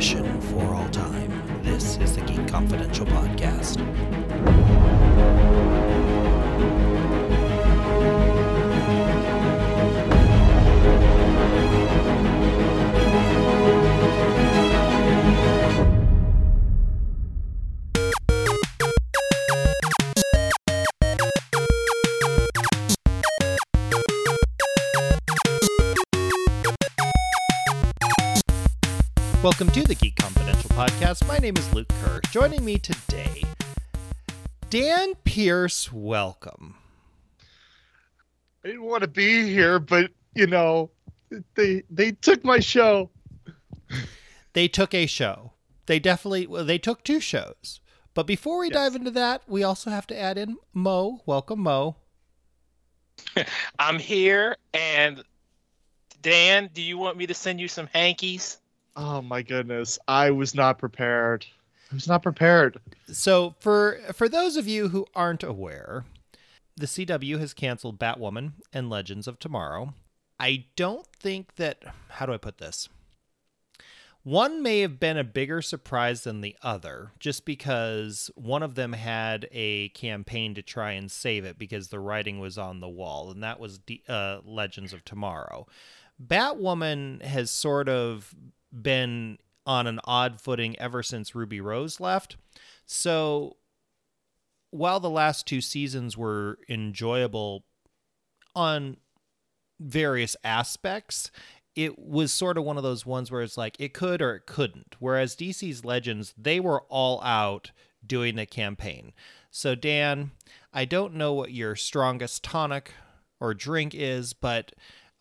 intermission for all time. This is the Geek Confidential Podcast. Name is Luke Kerr. Joining me today, Dan Pierce. Welcome. I didn't want to be here, but you know, they they took my show. They took a show. They definitely well, they took two shows. But before we Yes. dive into that, we also have to add in Mo. Welcome, Mo. I'm here, and Dan, do you want me to send you some hankies? Oh my goodness, I was not prepared. I was not prepared. So for for those of you who aren't aware, the CW has canceled Batwoman and Legends of Tomorrow. I don't think that how do I put this? One may have been a bigger surprise than the other, just because one of them had a campaign to try and save it because the writing was on the wall, and that was uh, Legends of Tomorrow. Batwoman has sort of been on an odd footing ever since Ruby Rose left. So while the last two seasons were enjoyable on various aspects, it was sort of one of those ones where it's like it could or it couldn't. Whereas DC's Legends, they were all out doing the campaign. So, Dan, I don't know what your strongest tonic or drink is, but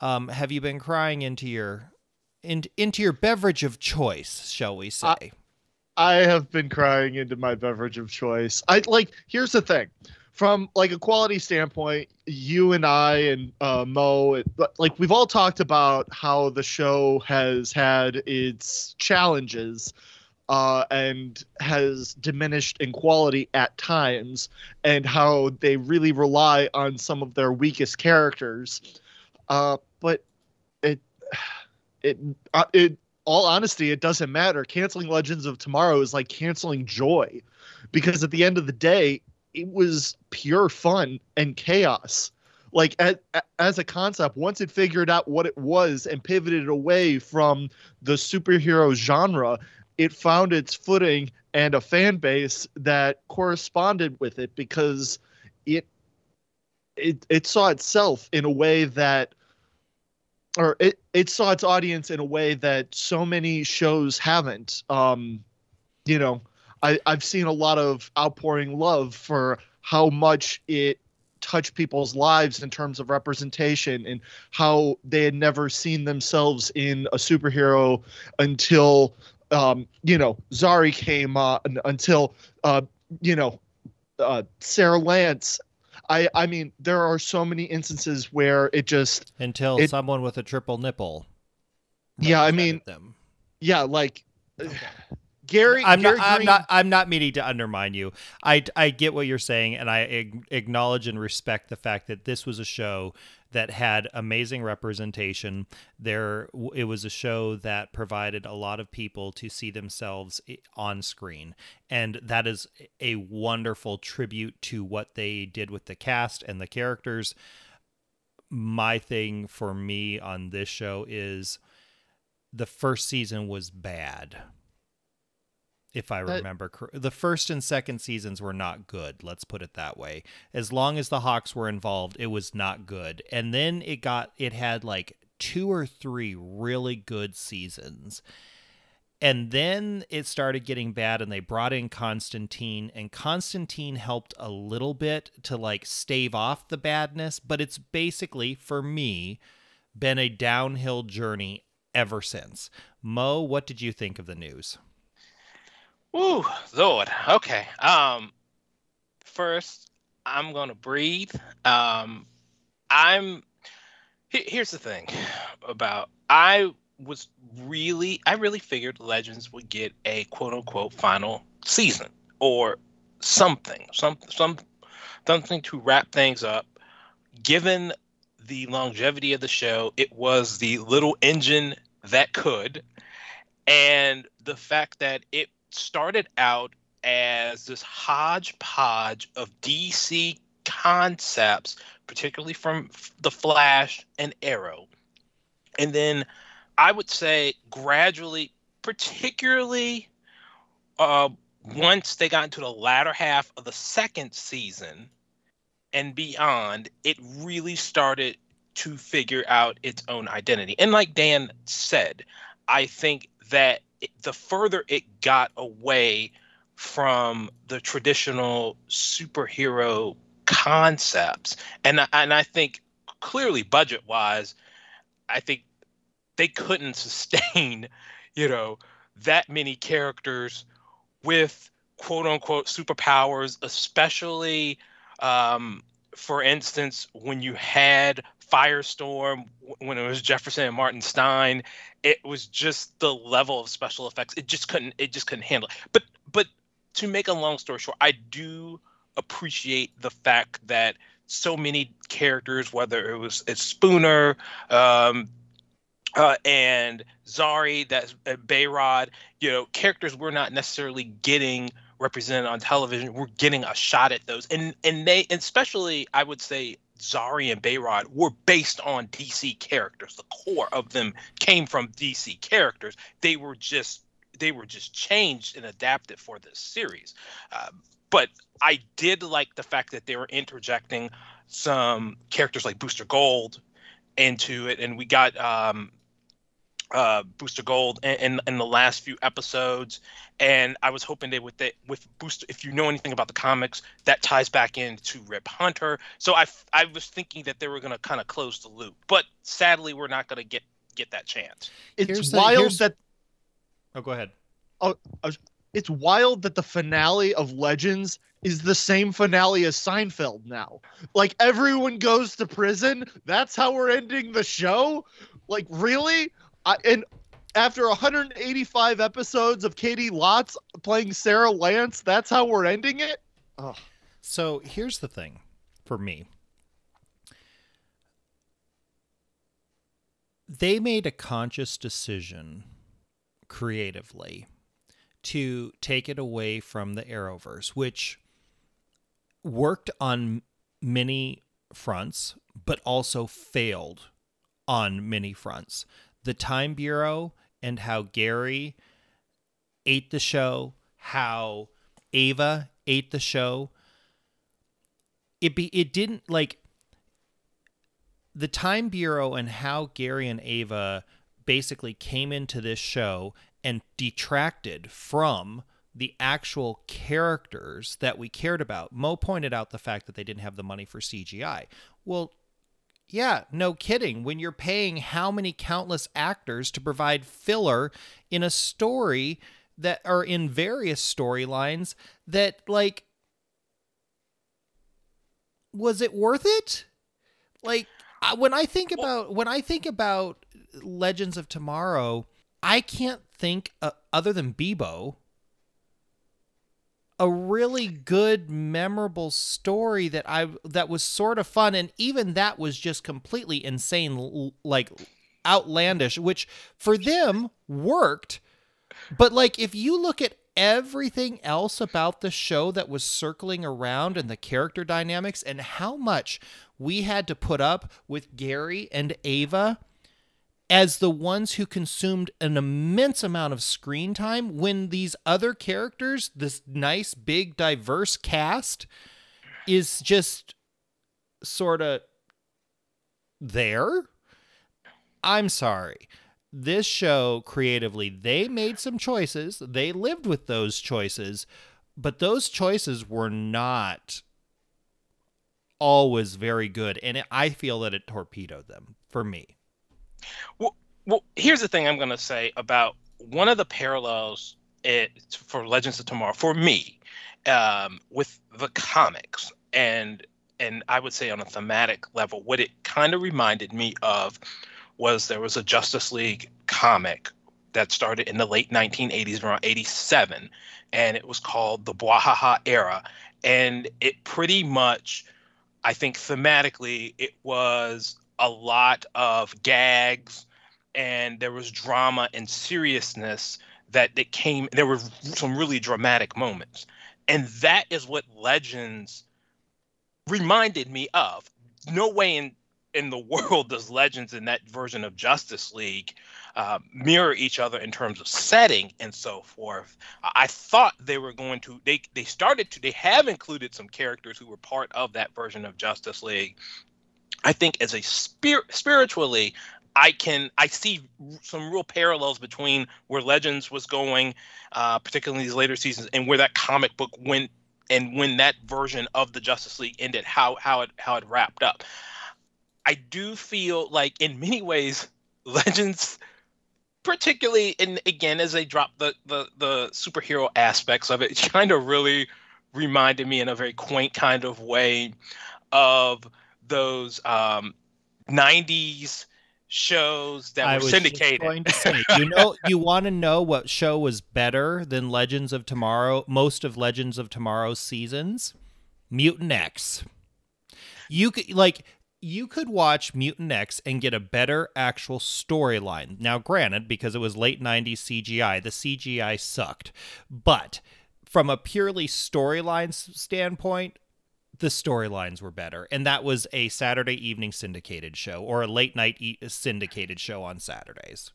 um, have you been crying into your in, into your beverage of choice, shall we say? Uh, I have been crying into my beverage of choice. I like. Here's the thing, from like a quality standpoint, you and I and uh, Mo, it, like we've all talked about how the show has had its challenges. Uh, and has diminished in quality at times, and how they really rely on some of their weakest characters. Uh, but it, it, uh, it all honesty, it doesn't matter. Canceling Legends of Tomorrow is like canceling Joy, because at the end of the day, it was pure fun and chaos. Like as, as a concept, once it figured out what it was and pivoted away from the superhero genre, it found its footing and a fan base that corresponded with it because it it it saw itself in a way that or it, it saw its audience in a way that so many shows haven't. Um, you know, I, I've seen a lot of outpouring love for how much it touched people's lives in terms of representation and how they had never seen themselves in a superhero until, um, you know, Zari came uh, un- until, uh, you know, uh, Sarah Lance. I, I mean, there are so many instances where it just Until it- someone with a triple nipple. Yeah, I mean, them. yeah, like Gary. I'm not, Gary I'm Green- not. I'm not meaning to undermine you. I, I get what you're saying, and I ag- acknowledge and respect the fact that this was a show that had amazing representation. There, it was a show that provided a lot of people to see themselves eh, on screen, and that is a wonderful tribute to what they did with the cast and the characters. My thing for me on this show is the first season was bad if I remember cor- the first and second seasons were not good let's put it that way. As long as the hawks were involved it was not good. And then it got it had like two or three really good seasons. And then it started getting bad and they brought in Constantine and Constantine helped a little bit to like stave off the badness. But it's basically for me been a downhill journey ever since. Mo what did you think of the news Ooh, Lord. Okay. Um, first, I'm gonna breathe. Um, I'm. he- Here's the thing about I was really I really figured Legends would get a quote unquote final season or something, some some something to wrap things up. Given the longevity of the show, it was the little engine that could. and the fact that it started out as this hodgepodge of DC concepts, particularly from the Flash and Arrow. And then I would say gradually, particularly uh, once they got into the latter half of the second season and beyond, it really started to figure out its own identity. And like Dan said, I think that it, the further it got away from the traditional superhero concepts, and and I think clearly budget wise, I think they couldn't sustain, you know, that many characters with quote unquote superpowers, especially um, for instance, when you had Firestorm, when it was Jefferson and Martin Stein, it was just the level of special effects. It just couldn't. It just couldn't handle. It. But but to make a long story short, I do appreciate the fact that so many characters, whether it was it's Spooner, um, uh, and Zari, that's uh, Behrad, you know, characters we're not necessarily getting represented on television. We're getting a shot at those, and and they, especially I would say Zari and Behrad were based on DC characters. The core of them came from DC characters. They were just they were just changed and adapted for this series. Uh, but I did like the fact that they were interjecting some characters like Booster Gold into it, and we got um, uh, Booster Gold in, in, in the last few episodes, and I was hoping they would they, with Booster. If you know anything about the comics, that ties back into Rip Hunter. So I I was thinking that they were going to kind of close the loop, but sadly, we're not going to get get that chance. It's here's wild the, that. Oh, go ahead. Oh, it's wild that the finale of Legends is the same finale as Seinfeld now. Like everyone goes to prison. That's how we're ending the show. Like really? I, and after 185 episodes of Caity Lotz playing Sarah Lance, that's how we're ending it. Ugh. So here's the thing, for me. They made a conscious decision creatively to take it away from the Arrowverse, which worked on many fronts, but also failed on many fronts the Time Bureau and how Gary ate the show, how Ava ate the show. It be it didn't like the Time Bureau and how Gary and Ava basically came into this show and detracted from the actual characters that we cared about. Mo pointed out the fact that they didn't have the money for CGI. Well, yeah, no kidding. When you're paying how many countless actors to provide filler in a story that are in various storylines that like was it worth it? Like when I think about when I think about Legends of Tomorrow, I can't think uh, other than Beebo a really good memorable story that I that was sort of fun and even that was just completely insane like outlandish which for them worked. But like if you look at everything else about the show that was circling around and the character dynamics and how much we had to put up with Gary and Ava as the ones who consumed an immense amount of screen time when these other characters, this nice, big, diverse cast, is just sort of there. I'm sorry. This show creatively, they made some choices. They lived with those choices, but those choices were not always very good. And I feel that it torpedoed them for me. Well, well, here's the thing I'm going to say about one of the parallels it, for Legends of Tomorrow for me um, with the comics and and I would say on a thematic level, what it kind of reminded me of was there was a Justice League comic that started in the late 1980s, around 87, and it was called the Bwahaha Era, and it pretty much, I think thematically, it was a lot of gags and there was drama and seriousness that that came there were some really dramatic moments. And that is what legends reminded me of. No way in in the world does legends in that version of justice league uh, mirror each other in terms of setting and so forth. I thought they were going to they they started to they have included some characters who were part of that version of justice league i think as a spirit spiritually I can I see some real parallels between where Legends was going, uh, particularly these later seasons, and where that comic book went, and when that version of the Justice League ended, how how it how it wrapped up. I do feel like in many ways, Legends, particularly and again as they drop the the the superhero aspects of it, kind of really reminded me in a very quaint kind of way of those um, 90s shows that I were was syndicated. Going to say, you know, you want to know what show was better than Legends of Tomorrow? Most of Legends of Tomorrow's seasons, Mutant X. You could like you could watch Mutant X and get a better actual storyline. Now, granted, because it was late 90s CGI, the CGI sucked. But from a purely storyline standpoint, the storylines were better. And that was a Saturday evening syndicated show or a late night e- syndicated show on Saturdays.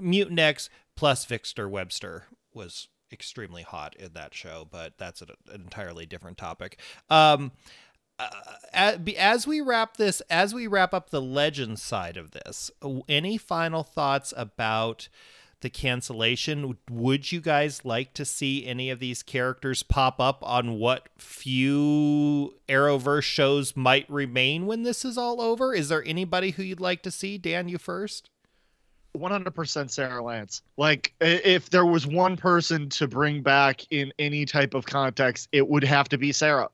Mutant X plus Victor Webster was extremely hot in that show, but that's an, an entirely different topic. Um, uh, as we wrap this, as we wrap up the legend side of this, any final thoughts about the cancellation? Would you guys like to see any of these characters pop up on what few Arrowverse shows might remain when this is all over? Is there anybody who you'd like to see? Dan, you first. 100% Sarah Lance. Like, if there was one person to bring back in any type of context, it would have to be Sarah.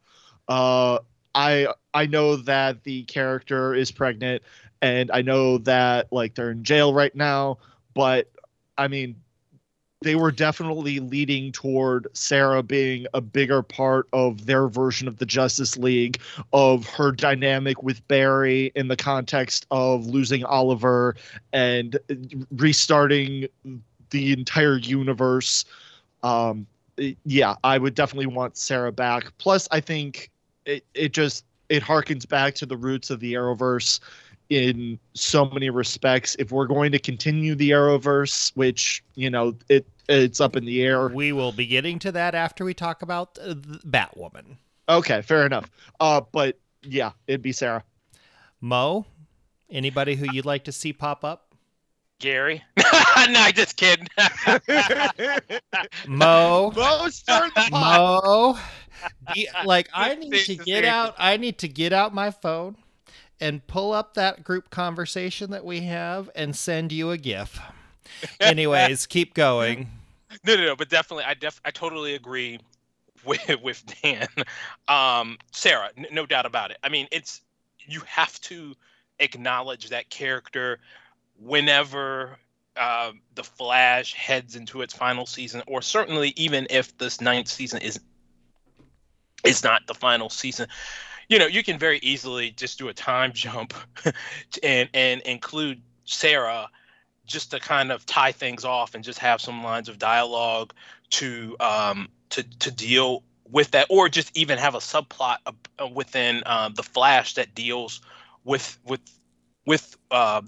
Uh, I I know that the character is pregnant, and I know that like they're in jail right now. But I mean, they were definitely leading toward Sarah being a bigger part of their version of the Justice League, of her dynamic with Barry in the context of losing Oliver and restarting the entire universe. Um, yeah, I would definitely want Sarah back. Plus, I think it, it just it harkens back to the roots of the Arrowverse in so many respects. If we're going to continue the Arrowverse, which you know it it's up in the air, we will be getting to that after we talk about uh, Batwoman. Okay, fair enough. Uh, but yeah, it'd be Sarah. Mo, anybody who you'd like to see pop up? Gary. no, I just kidding. Mo. Mo, start the. Mo. like I need to get out. I need to get out my phone and pull up that group conversation that we have and send you a GIF. Anyways, keep going. No, no, no, but definitely, I def, I totally agree with with Dan. Um, Sarah, n- no doubt about it. I mean, it's you have to acknowledge that character whenever uh, the Flash heads into its final season, or certainly even if this ninth season is is not the final season you know, you can very easily just do a time jump and and include Sarah just to kind of tie things off and just have some lines of dialogue to um to to deal with that or just even have a subplot uh, within uh, the flash that deals with with with uh,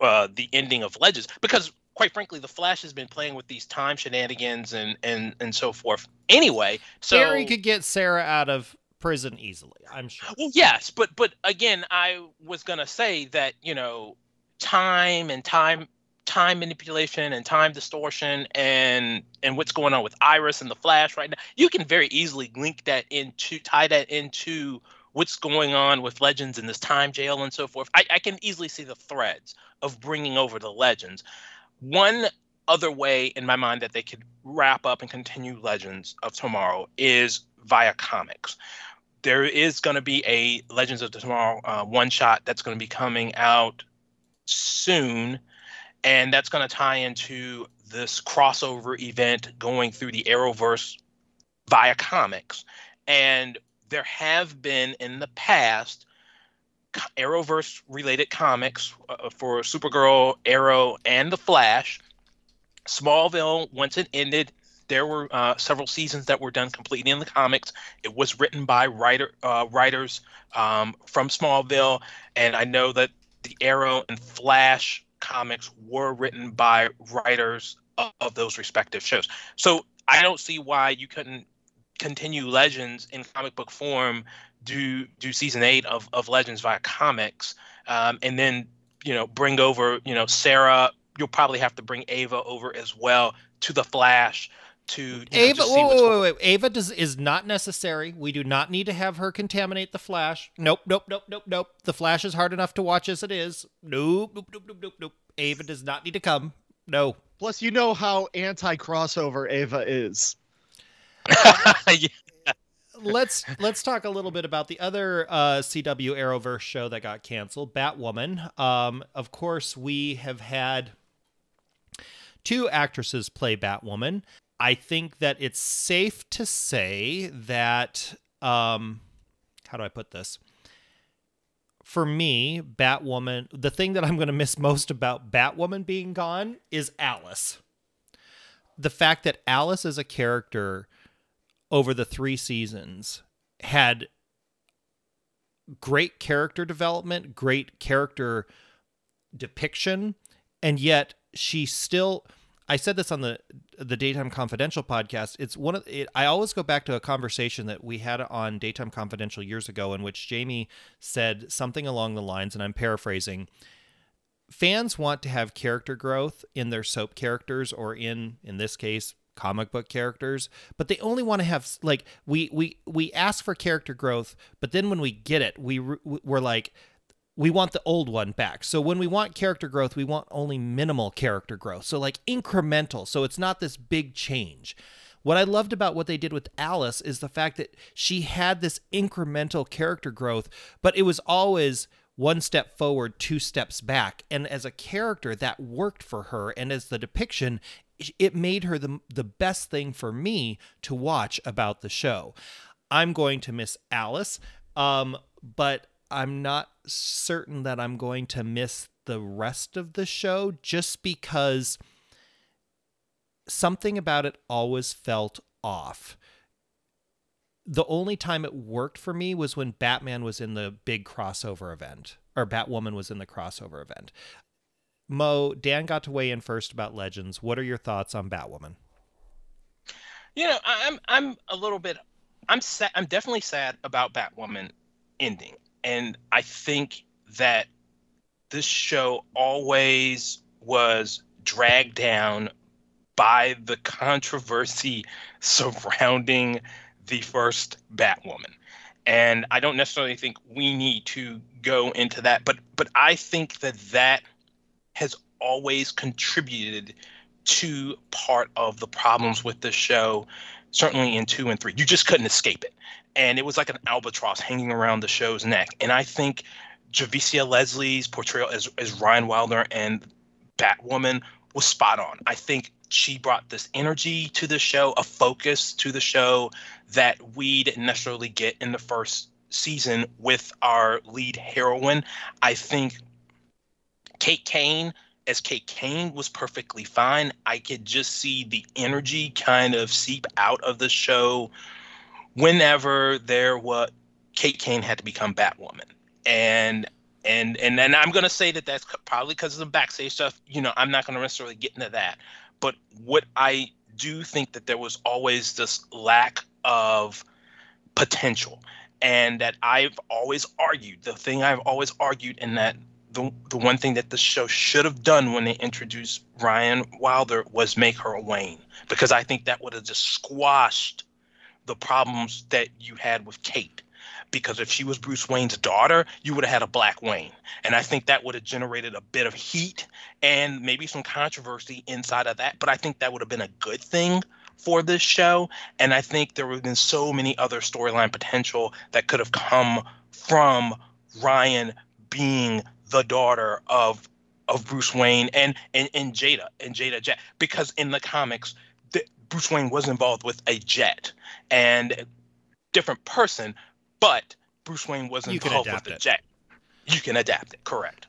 uh, the ending of legends. Because quite frankly the flash has been playing with these time shenanigans and and and so forth anyway so Barry could get sarah out of prison easily. I'm sure. Well, yes, but but again, I was gonna say that you know, time and time time manipulation and time distortion and and what's going on with Iris and the Flash right now, you can very easily link that into tie that into what's going on with Legends in this time jail and so forth. I, I can easily see the threads of bringing over the Legends. One other way in my mind that they could wrap up and continue Legends of Tomorrow is via comics there is going to be a Legends of Tomorrow uh, one shot that's going to be coming out soon, and that's going to tie into this crossover event going through the Arrowverse via comics. And there have been in the past Arrowverse related comics uh, for Supergirl, Arrow, and The Flash. Smallville, once it ended, there were uh, several seasons that were done completely in the comics. It was written by writer uh, writers um, from Smallville, and I know that the Arrow and Flash comics were written by writers of, of those respective shows. So I don't see why you couldn't continue Legends in comic book form, do do season eight of, of Legends via comics, um, and then you know bring over you know Sarah. You'll probably have to bring Ava over as well to the Flash to Ava. Know, wait, wait, wait, wait, Ava does is not necessary. We do not need to have her contaminate the Flash. Nope, nope, nope, nope, nope. The Flash is hard enough to watch as it is. Nope, nope, nope, nope, nope, nope. Ava does not need to come. No. Plus, you know how anti crossover Ava is. yeah. Let's let's talk a little bit about the other uh, CW Arrowverse show that got canceled, Batwoman. Um, of course, we have had two actresses play Batwoman. I think that it's safe to say that um, how do I put this? For me, Batwoman, the thing that I'm going to miss most about Batwoman being gone is Alice. The fact that Alice as a character over the three seasons had great character development, great character depiction, and yet she still I said this on the the Daytime Confidential podcast. It's one of it, I always go back to a conversation that we had on Daytime Confidential years ago in which Jamie said something along the lines and I'm paraphrasing fans want to have character growth in their soap characters or in in this case comic book characters but they only want to have like we we we ask for character growth but then when we get it we we're like we want the old one back. So when we want character growth, we want only minimal character growth. So like incremental. So it's not this big change. What I loved about what they did with Alice is the fact that she had this incremental character growth, but it was always one step forward, two steps back. And as a character, that worked for her. And as the depiction, it made her the, the best thing for me to watch about the show. I'm going to miss Alice, um, but I'm not certain that I'm going to miss the rest of the show just because something about it always felt off. The only time it worked for me was when Batman was in the big crossover event, or Batwoman was in the crossover event. Mo, Dan got to weigh in first about Legends. What are your thoughts on Batwoman? You know, I'm I'm a little bit I'm sad. I'm definitely sad about Batwoman ending and I think that this show always was dragged down by the controversy surrounding the first Batwoman. And I don't necessarily think we need to go into that, but but I think that that has always contributed to part of the problems with the show, certainly in two and three. You just couldn't escape it and it was like an albatross hanging around the show's neck. And I think Javicia Leslie's portrayal as, as Ryan Wilder and Batwoman was spot on. I think she brought this energy to the show, a focus to the show that we didn't necessarily get in the first season with our lead heroine. I think Kate Kane as Kate Kane was perfectly fine. I could just see the energy kind of seep out of the show whenever there was Kate Kane had to become Batwoman, and and and and I'm gonna say that that's probably because of the backstage stuff. You know, I'm not gonna necessarily get into that, but what I do think that there was always this lack of potential, and that I've always argued the thing I've always argued, and that the the one thing that the show should have done when they introduced Ryan Wilder was make her a Wayne, because I think that would have just squashed the problems that you had with Kate. Because if she was Bruce Wayne's daughter, you would have had a black Wayne. And I think that would have generated a bit of heat and maybe some controversy inside of that. But I think that would have been a good thing for this show. And I think there would have been so many other storyline potential that could have come from Ryan being the daughter of of Bruce Wayne and and, and Jada and Jada Jet. Because in the comics, Bruce Wayne was involved with a jet and different person, but Bruce Wayne was involved with the jet. you can adapt it. Correct.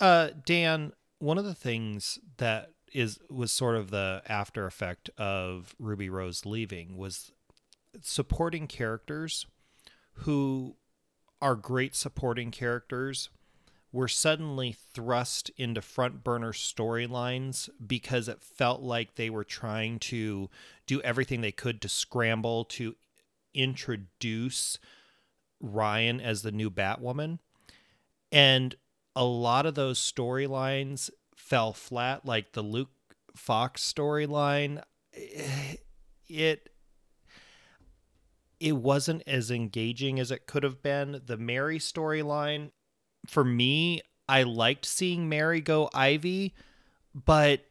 Uh, Dan, one of the things that is was sort of the after effect of Ruby Rose leaving was supporting characters who are great supporting characters were suddenly thrust into front burner storylines because it felt like they were trying to do everything they could to scramble to introduce Ryan as the new Batwoman. And a lot of those storylines fell flat, like the Luke Fox storyline. It it wasn't as engaging as it could have been. The Mary storyline, for me, I liked seeing Mary go Ivy, but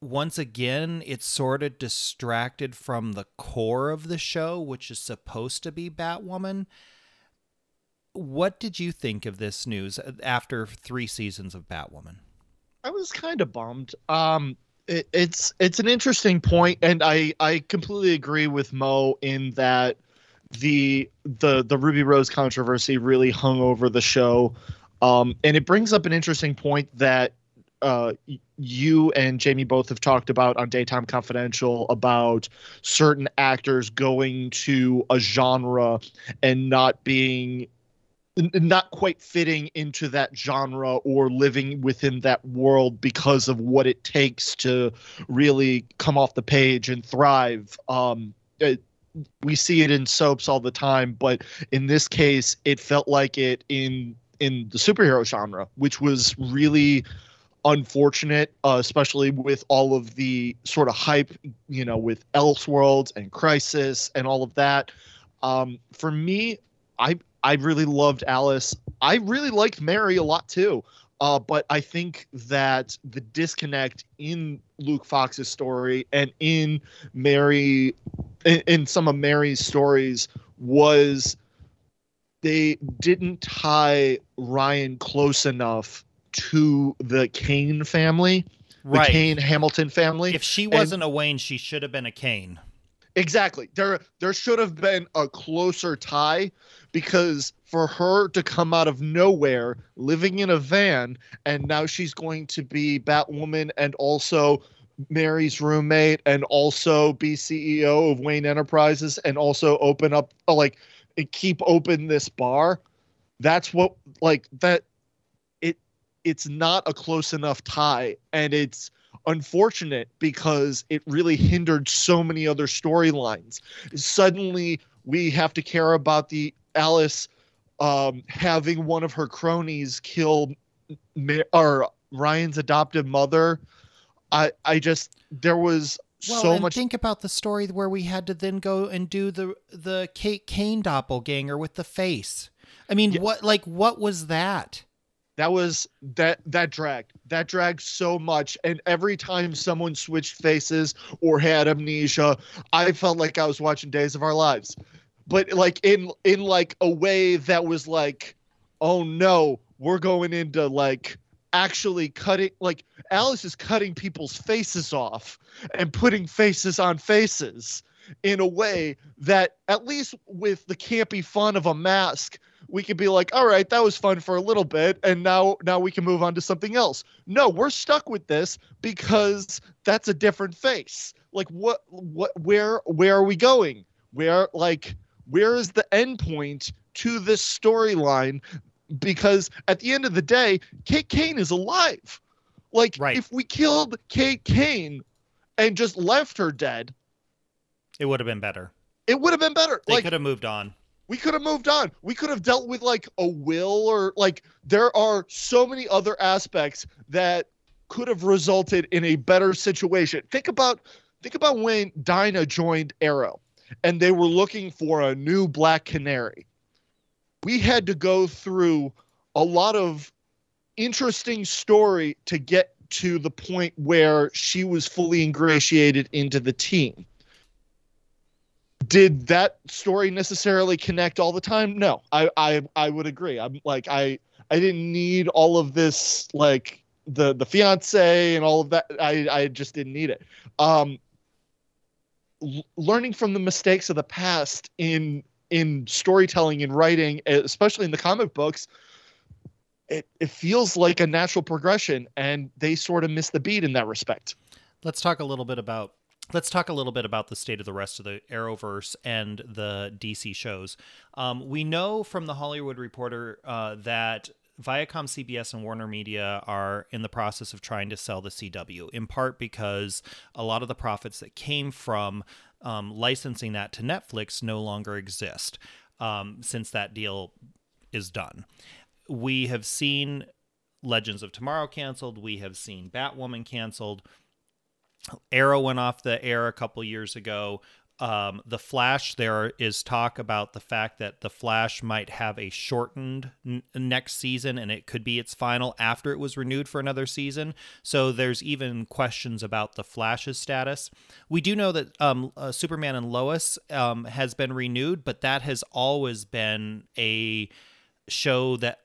once again, it's sort of distracted from the core of the show, which is supposed to be Batwoman. What did you think of this news after three seasons of Batwoman? I was kind of bummed. Um, it, it's it's an interesting point, and I I completely agree with Mo in that the the the Ruby Rose controversy really hung over the show, um, and it brings up an interesting point that uh, you and Jamie both have talked about on Daytime Confidential about certain actors going to a genre and not being not quite fitting into that genre or living within that world because of what it takes to really come off the page and thrive. Um, we see it in soaps all the time, but in this case, it felt like it in in the superhero genre, which was really unfortunate, uh, especially with all of the sort of hype, you know, with Elseworlds and Crisis and all of that. Um, for me, I I really loved Alice. I really liked Mary a lot too. Uh, but I think that the disconnect in Luke Fox's story and in Mary, in, in some of Mary's stories, was they didn't tie Ryan close enough to the Kane family, the Right. Kane Hamilton family. If she wasn't a Wayne, she should have been a Kane. Exactly. There there should have been a closer tie because for her to come out of nowhere living in a van and now she's going to be Batwoman and also Mary's roommate and also be CEO of Wayne Enterprises and also open up uh, like keep open this bar. That's what like that it it's not a close enough tie and it's unfortunate because it really hindered so many other storylines. Suddenly, we have to care about the Alice um, having one of her cronies kill Ma- or Ryan's adoptive mother. I I just there was Well, so much. think about the story where we had to then go and do the the Kate Kane doppelganger with the face. I mean, Yeah. what like what was that? that was that that dragged that dragged so much and every time someone switched faces or had amnesia i felt like i was watching days of our lives but like in in like a way that was like oh no we're going into like actually cutting like alice is cutting people's faces off and putting faces on faces in a way that at least with the campy fun of a mask we could be like all right that was fun for a little bit and now now we can move on to something else. No we're stuck with this because that's a different face. Like what what where where are we going? Where like where is the end point to this storyline because at the end of the day kate kane is alive like Right. if we killed kate kane and just left her dead It would have been better. it would have been better They like could have moved on. we could have moved on. We could have dealt with like a will or like there are so many other aspects that could have resulted in a better situation. Think about think about when Dinah joined Arrow and they were looking for a new Black Canary. We had to go through a lot of interesting story to get to the point where she was fully ingratiated into the team. Did that story necessarily connect all the time? No. I i i would agree. I'm like i i didn't need all of this like the the fiance and all of that. I i just didn't need it. Um learning from the mistakes of the past in in storytelling and writing especially in the comic books it, it feels like a natural progression and they sort of miss the beat in that respect. Let's talk a little bit about let's talk a little bit about the state of the rest of the Arrowverse and the DC shows. Um, we know from the Hollywood Reporter uh, that Viacom, CBS, and Warner Media are in the process of trying to sell the CW, in part because a lot of the profits that came from um, licensing that to Netflix no longer exist um, since that deal is done. We have seen Legends of Tomorrow canceled, we have seen Batwoman canceled. Arrow went off the air a couple years ago. Um, the Flash, there is talk about the fact that the Flash might have a shortened n- next season and it could be its final after it was renewed for another season. So there's even questions about the Flash's status. We do know that um, uh, Superman and Lois um, has been renewed, but that has always been a show that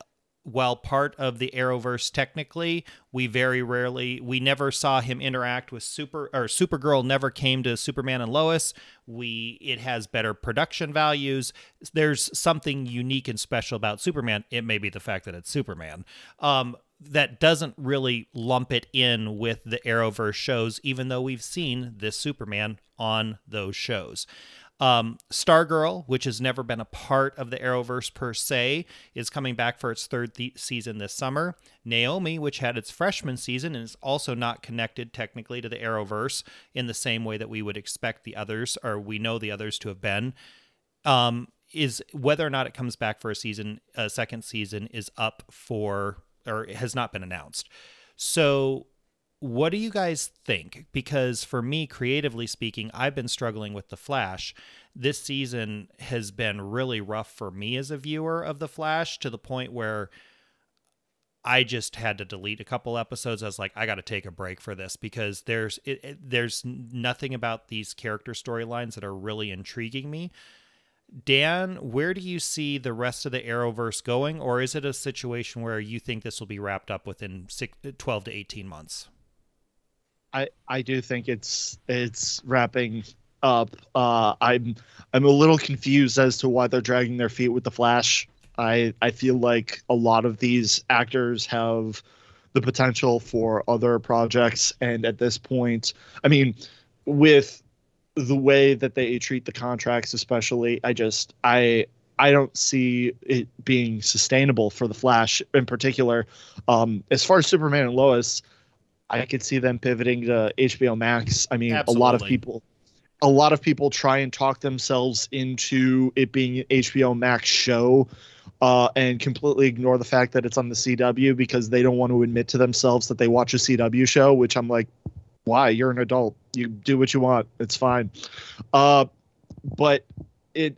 while part of the Arrowverse technically, we very rarely we never saw him interact with Super or Supergirl never came to Superman and Lois. We it has better production values. There's something unique and special about Superman. It may be the fact that it's Superman. Um, that doesn't really lump it in with the Arrowverse shows, even though we've seen this Superman on those shows. Um, Stargirl, which has never been a part of the Arrowverse per se, is coming back for its third th- season this summer. Naomi, which had its freshman season and is also not connected technically to the Arrowverse in the same way that we would expect the others, or we know the others to have been, um, is whether or not it comes back for a season, a second season, is up for or has not been announced. So what do you guys think? Because for me, creatively speaking, I've been struggling with The Flash. This season has been really rough for me as a viewer of The Flash to the point where I just had to delete a couple episodes. I was like, I got to take a break for this because there's it, it, there's nothing about these character storylines that are really intriguing me. Dan, where do you see the rest of the Arrowverse going, or is it a situation where you think this will be wrapped up within six, 12 to 18 months? I I do think it's it's wrapping up. Uh, I'm I'm a little confused as to why they're dragging their feet with the Flash. I I feel like a lot of these actors have the potential for other projects, and at this point, I mean, with the way that they treat the contracts, especially, I just I I don't see it being sustainable for the Flash in particular. Um, as far as Superman and Lois, I could see them pivoting to HBO Max. I mean, Absolutely. a lot of people a lot of people try and talk themselves into it being an HBO Max show uh, and completely ignore the fact that it's on the CW because they don't want to admit to themselves that they watch a CW show, which I'm like, why? You're an adult. You do what you want. It's fine. Uh, but it,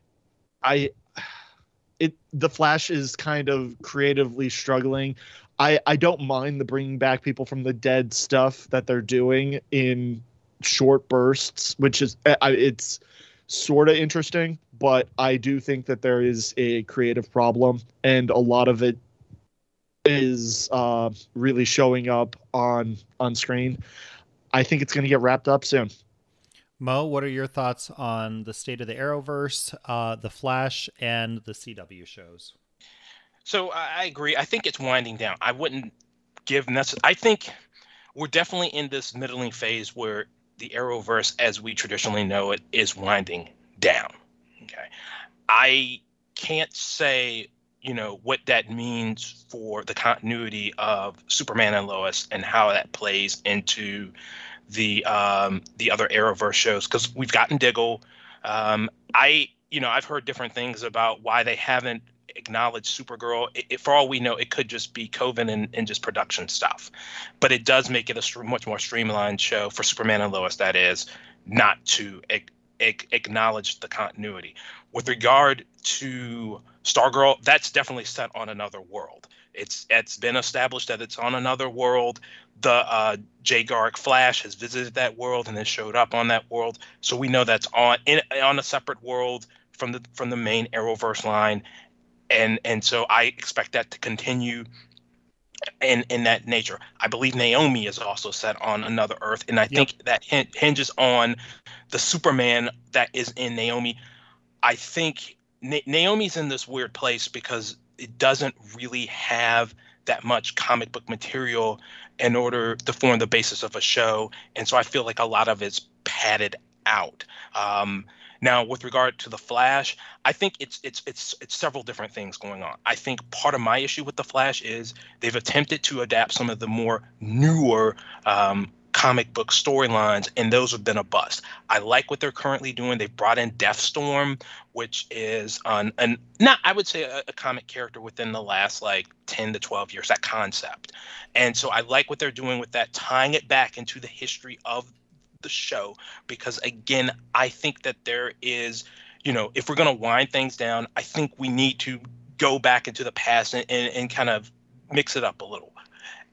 I, it, the Flash is kind of creatively struggling. I, I don't mind the bringing back people from the dead stuff that they're doing in short bursts, which is it's sort of interesting, but I do think that there is a creative problem, and a lot of it is uh, really showing up on on screen. I think it's going to get wrapped up soon. Mo, what are your thoughts on the state of the Arrowverse, uh, the Flash, and the CW shows? So I agree. I think it's winding down. I wouldn't give necessary. I think we're definitely in this middling phase where the Arrowverse, as we traditionally know it, is winding down. Okay, I can't say you know what that means for the continuity of Superman and Lois and how that plays into the um, the other Arrowverse shows because we've gotten Diggle. Um, I you know I've heard different things about why they haven't acknowledge Supergirl. It, it, for all we know, it could just be COVID and, and just production stuff. But it does make it a much more streamlined show for Superman and Lois, that is, not to acknowledge the continuity. With regard to Stargirl, that's definitely set on another world. It's it's been established that it's on another world. The uh, Jay Garrick Flash has visited that world and then showed up on that world, so we know that's on in on a separate world from the from the main Arrowverse line, and and so I expect that to continue in in that nature. I believe Naomi is also set on another Earth, and I yep. think that hinges on the Superman that is in Naomi. I think Na- Naomi's in this weird place because it doesn't really have that much comic book material in order to form the basis of a show. And so I feel like a lot of it's padded out. Um, now, with regard to the Flash, I think it's it's it's it's several different things going on. I think part of my issue with the Flash is they've attempted to adapt some of the more newer um, comic book storylines, and those have been a bust. I like what they're currently doing. They've brought in Deathstorm, which is an, an not I would say a, a, comic character within the last like 10 to 12 years, that concept. And so I like what they're doing with that, tying it back into the history of the show because again, I think that there is, you know, if we're going to wind things down, I think we need to go back into the past and, and, and kind of mix it up a little.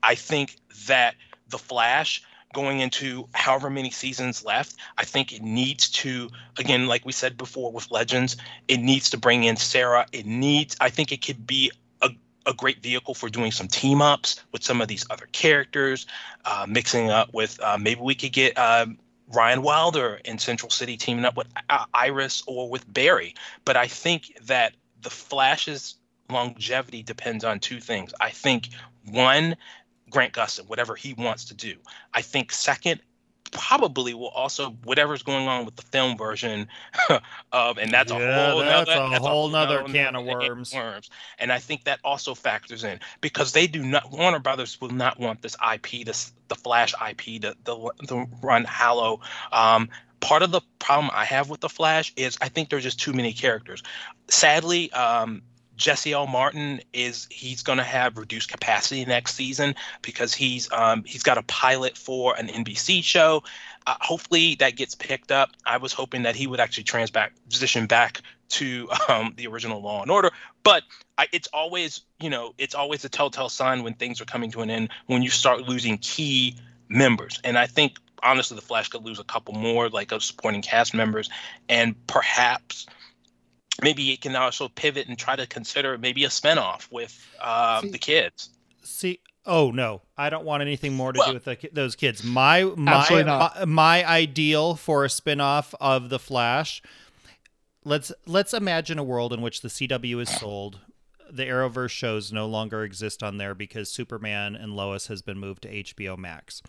I think that the Flash going into however many seasons left, I think it needs to, again, like we said before with Legends, it needs to bring in Sarah. It needs, I think it could be a, great vehicle for doing some team ups with some of these other characters, uh, mixing up with uh, maybe we could get. Uh, Ryan Wilder in Central City teaming up with uh, Iris or with Barry. But I think that the Flash's longevity depends on two things. I think one, Grant Gustin, whatever he wants to do. I think second, probably will also whatever's going on with the film version of and that's yeah, a whole that's nother, a that's whole nother nother can of worms. worms. And i think that also factors in because they do not warner brothers will not want this ip this the flash ip to, the the run hollow um part of the problem i have with the flash is i think there's just too many characters. Sadly um Jesse L. Martin is he's going to have reduced capacity next season because he's um, he's got a pilot for an NBC show. Uh, hopefully that gets picked up. I was hoping that he would actually transition back to um, the original Law and Order, but I, it's always you know it's always a telltale sign when things are coming to an end when you start losing key members, and I think honestly the Flash could lose a couple more like of supporting cast members, and perhaps maybe it can also pivot and try to consider maybe a spinoff with uh, See- the kids. See, oh no, I don't want anything more to Well- do with the, those kids. My my, Absolutely not. my my ideal for a spin-off of the Flash. Let's let's imagine a world in which the CW is sold. The Arrowverse shows no longer exist on there because Superman and Lois has been moved to HBO Max.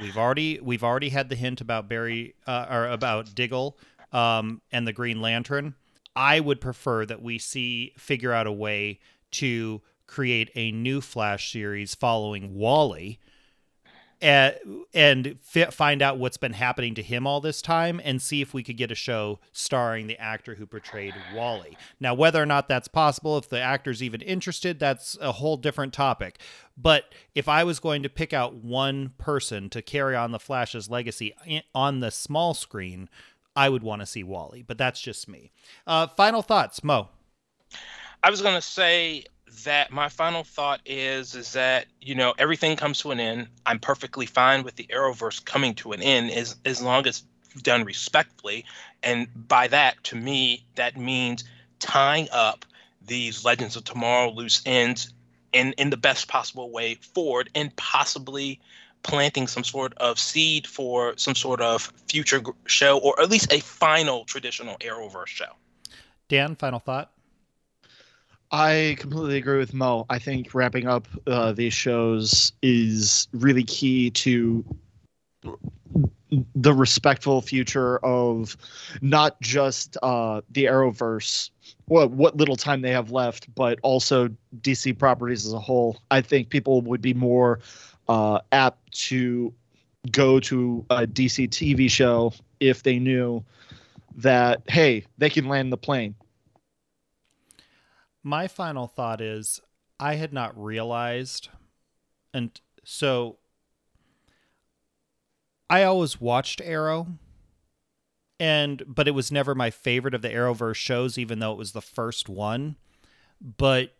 We've already we've already had the hint about Barry uh, or about Diggle um, and the Green Lantern. I would prefer that we see figure out a way to create a new Flash series following Wally and, eh, and fi- find out what's been happening to him all this time and see if we could get a show starring the actor who portrayed Wally. Now, whether or not that's possible, if the actor's even interested, that's a whole different topic. But if I was going to pick out one person to carry on the Flash's legacy eh, on the small screen, I would want to see Wally. But that's just me. Uh, final thoughts, Mo. I was gonna say that my final thought is is that you know everything comes to an end. I'm perfectly fine with the Arrowverse coming to an end as as long as done respectfully, and by that to me that means tying up these Legends of Tomorrow loose ends in in the best possible way forward, and possibly planting some sort of seed for some sort of future show or at least a final traditional Arrowverse show. Dan, final thought. I completely agree with Mo. I think wrapping up uh, these shows is really key to the respectful future of not just uh, the Arrowverse, what what little time they have left, but also DC properties as a whole. I think people would be more uh, apt to go to a DC TV show if they knew that hey, they can land the plane. my final thought is I had not realized, and so I always watched Arrow, and but it was never my favorite of the Arrowverse shows, even though it was the first one. But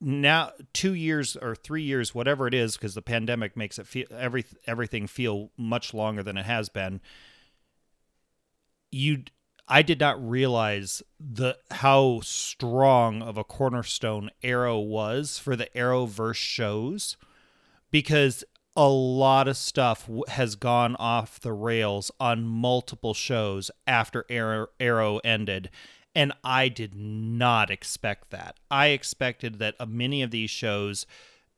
now, two years or three years, whatever it is, because the pandemic makes it feel every everything feel much longer than it has been. You I did not realize the how strong of a cornerstone Arrow was for the Arrowverse shows because a lot of stuff has gone off the rails on multiple shows after Arrow, Arrow ended And I did not expect that. I expected that uh, many of these shows,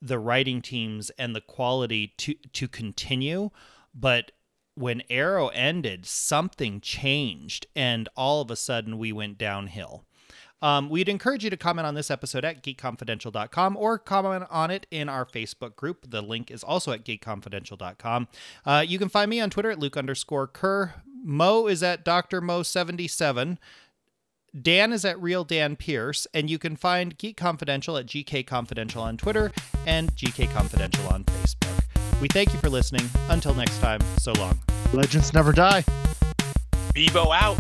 the writing teams and the quality to to continue, but when Arrow ended, something changed, and all of a sudden we went downhill. Um, we'd encourage you to comment on this episode at geekconfidential.com or comment on it in our Facebook group. The link is also at geekconfidential.com. Uh, you can find me on Twitter at Luke underscore Kerr. Mo is at Dr. Mo77. Dan is at Real Dan Pierce, and you can find Geek Confidential at GK Confidential on Twitter and GK Confidential on Facebook. We thank you for listening. Until next time, so long. Legends never die. Bebo out.